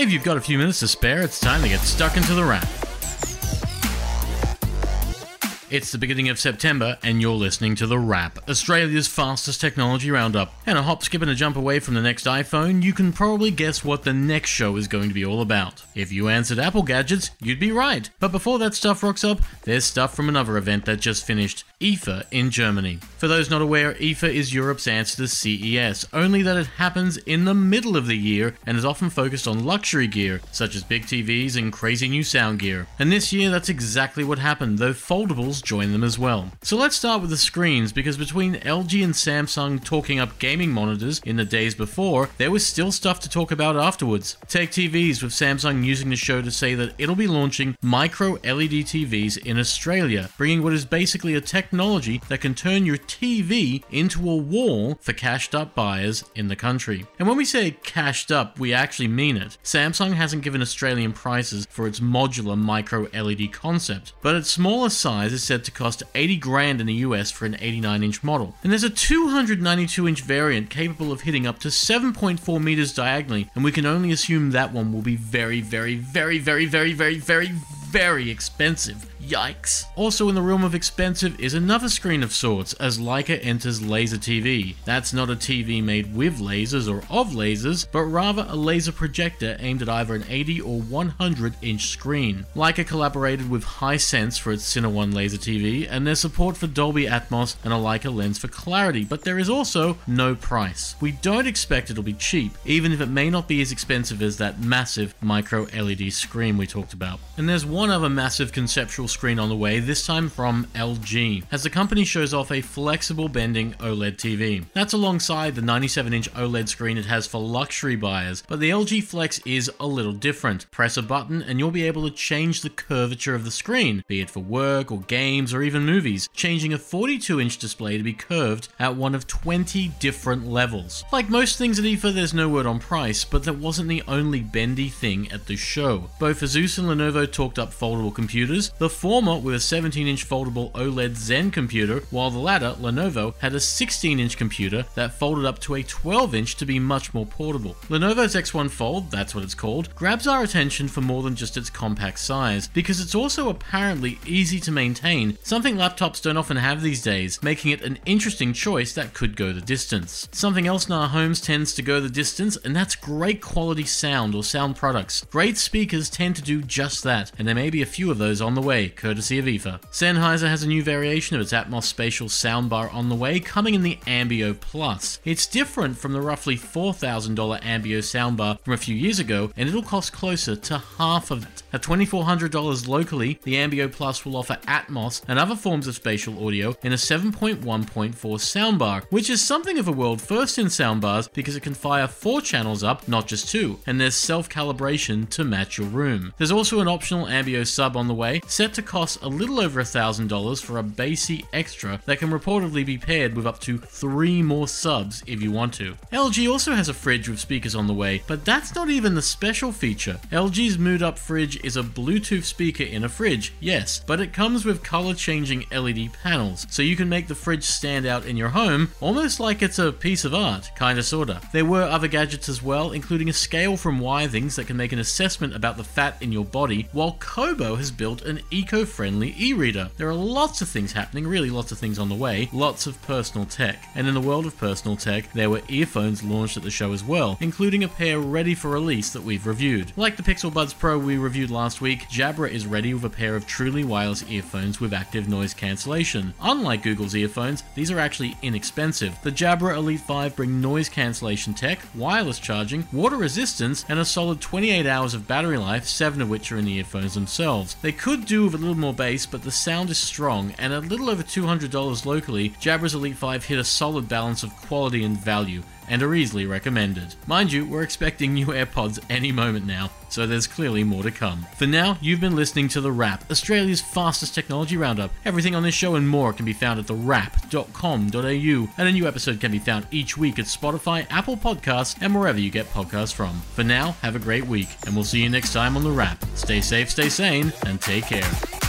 If you've got a few minutes to spare, it's time to get stuck into the wrap. It's the beginning of September, and you're listening to The Wrap, Australia's fastest technology roundup. And a hop, skip, and a jump away from the next iPhone, you can probably guess what the next show is going to be all about. If you answered Apple gadgets, you'd be right. But before that stuff rocks up, there's stuff from another event that just finished IFA in Germany. For those not aware, IFA is Europe's answer to CES, only that it happens in the middle of the year and is often focused on luxury gear, such as big TVs and crazy new sound gear. And this year, that's exactly what happened, though foldables join them as well. So let's start with the screens, because between LG and Samsung talking up gaming monitors in the days before, there was still stuff to talk about afterwards. Take TVs, with Samsung using the show to say that it'll be launching micro LED TVs in Australia, bringing what is basically a tech technology that can turn your TV into a wall for cashed up buyers in the country. And when we say cashed up, we actually mean it. Samsung hasn't given Australian prices for its modular micro LED concept, but its smaller size is said to cost 80 grand in the US for an 89 inch model. And there's a 292 inch variant capable of hitting up to 7.4 meters diagonally, and we can only assume that one will be very, very, very, very, very, very, very, very expensive. Yikes. Also in the realm of expensive is another screen of sorts as Leica enters laser TV. That's not a TV made with lasers or of lasers, but rather a laser projector aimed at either an 80 or 100 inch screen. Leica collaborated with Hisense for its Cine One laser TV, and their support for Dolby Atmos and a Leica lens for clarity, but there is also no price. We don't expect it'll be cheap, even if it may not be as expensive as that massive micro LED screen we talked about. And there's one other massive conceptual screen on the way, this time from LG, as the company shows off a flexible bending OLED TV. That's alongside the 97 inch OLED screen it has for luxury buyers, but the LG Flex is a little different. Press a button and you'll be able to change the curvature of the screen, be it for work or games or even movies, changing a 42 inch display to be curved at one of 20 different levels. Like most things at IFA, there's no word on price, but that wasn't the only bendy thing at the show. Both Asus and Lenovo talked up foldable computers, the former with a 17 inch foldable OLED Zen computer, while the latter, Lenovo, had a 16 inch computer that folded up to a 12 inch to be much more portable. Lenovo's X1 Fold, that's what it's called, grabs our attention for more than just its compact size, because it's also apparently easy to maintain, something laptops don't often have these days, making it an interesting choice that could go the distance. Something else in our homes tends to go the distance, and that's great quality sound or sound products. Great speakers tend to do just that, and there may be a few of those on the way courtesy of IFA. Sennheiser has a new variation of its Atmos spatial soundbar on the way, coming in the Ambeo Plus. It's different from the roughly $4,000 Ambeo soundbar from a few years ago, and it'll cost closer to half of it. At $2,400 locally, the Ambeo Plus will offer Atmos and other forms of spatial audio in a 7.1.4 soundbar, which is something of a world first in soundbars because it can fire four channels up, not just two, and there's self calibration to match your room. There's also an optional Ambeo sub on the way, set to cost a little over $1,000 for a basic extra that can reportedly be paired with up to three more subs if you want to. LG also has a fridge with speakers on the way, but that's not even the special feature. LG's Mood Up fridge is a Bluetooth speaker in a fridge, yes, but it comes with color changing LED panels, so you can make the fridge stand out in your home almost like it's a piece of art, kinda sorta. There were other gadgets as well, including a scale from Withings that can make an assessment about the fat in your body, while Kobo has built an eco friendly e reader. There are lots of things happening, really lots of things on the way, lots of personal tech. And in the world of personal tech, there were earphones launched at the show as well, including a pair ready for release that we've reviewed. Like the Pixel Buds Pro we reviewed last week, Jabra is ready with a pair of truly wireless earphones with active noise cancellation. Unlike Google's earphones, these are actually inexpensive. The Jabra Elite 5 bring noise cancellation tech, wireless charging, water resistance, and a solid 28 hours of battery life, 7 of which are in the earphones themselves. They could do with little more bass, but the sound is strong, and at a little over $200 locally, Jabra's Elite 5 hit a solid balance of quality and value, and are easily recommended. Mind you, we're expecting new AirPods any moment now, so there's clearly more to come. For now, you've been listening to The Wrap, Australia's fastest technology roundup. Everything on this show and more can be found at thewrap.com.au, and a new episode can be found each week at Spotify, Apple Podcasts, and wherever you get podcasts from. For now, have a great week, and we'll see you next time on The Wrap. Stay safe, stay sane, and take care.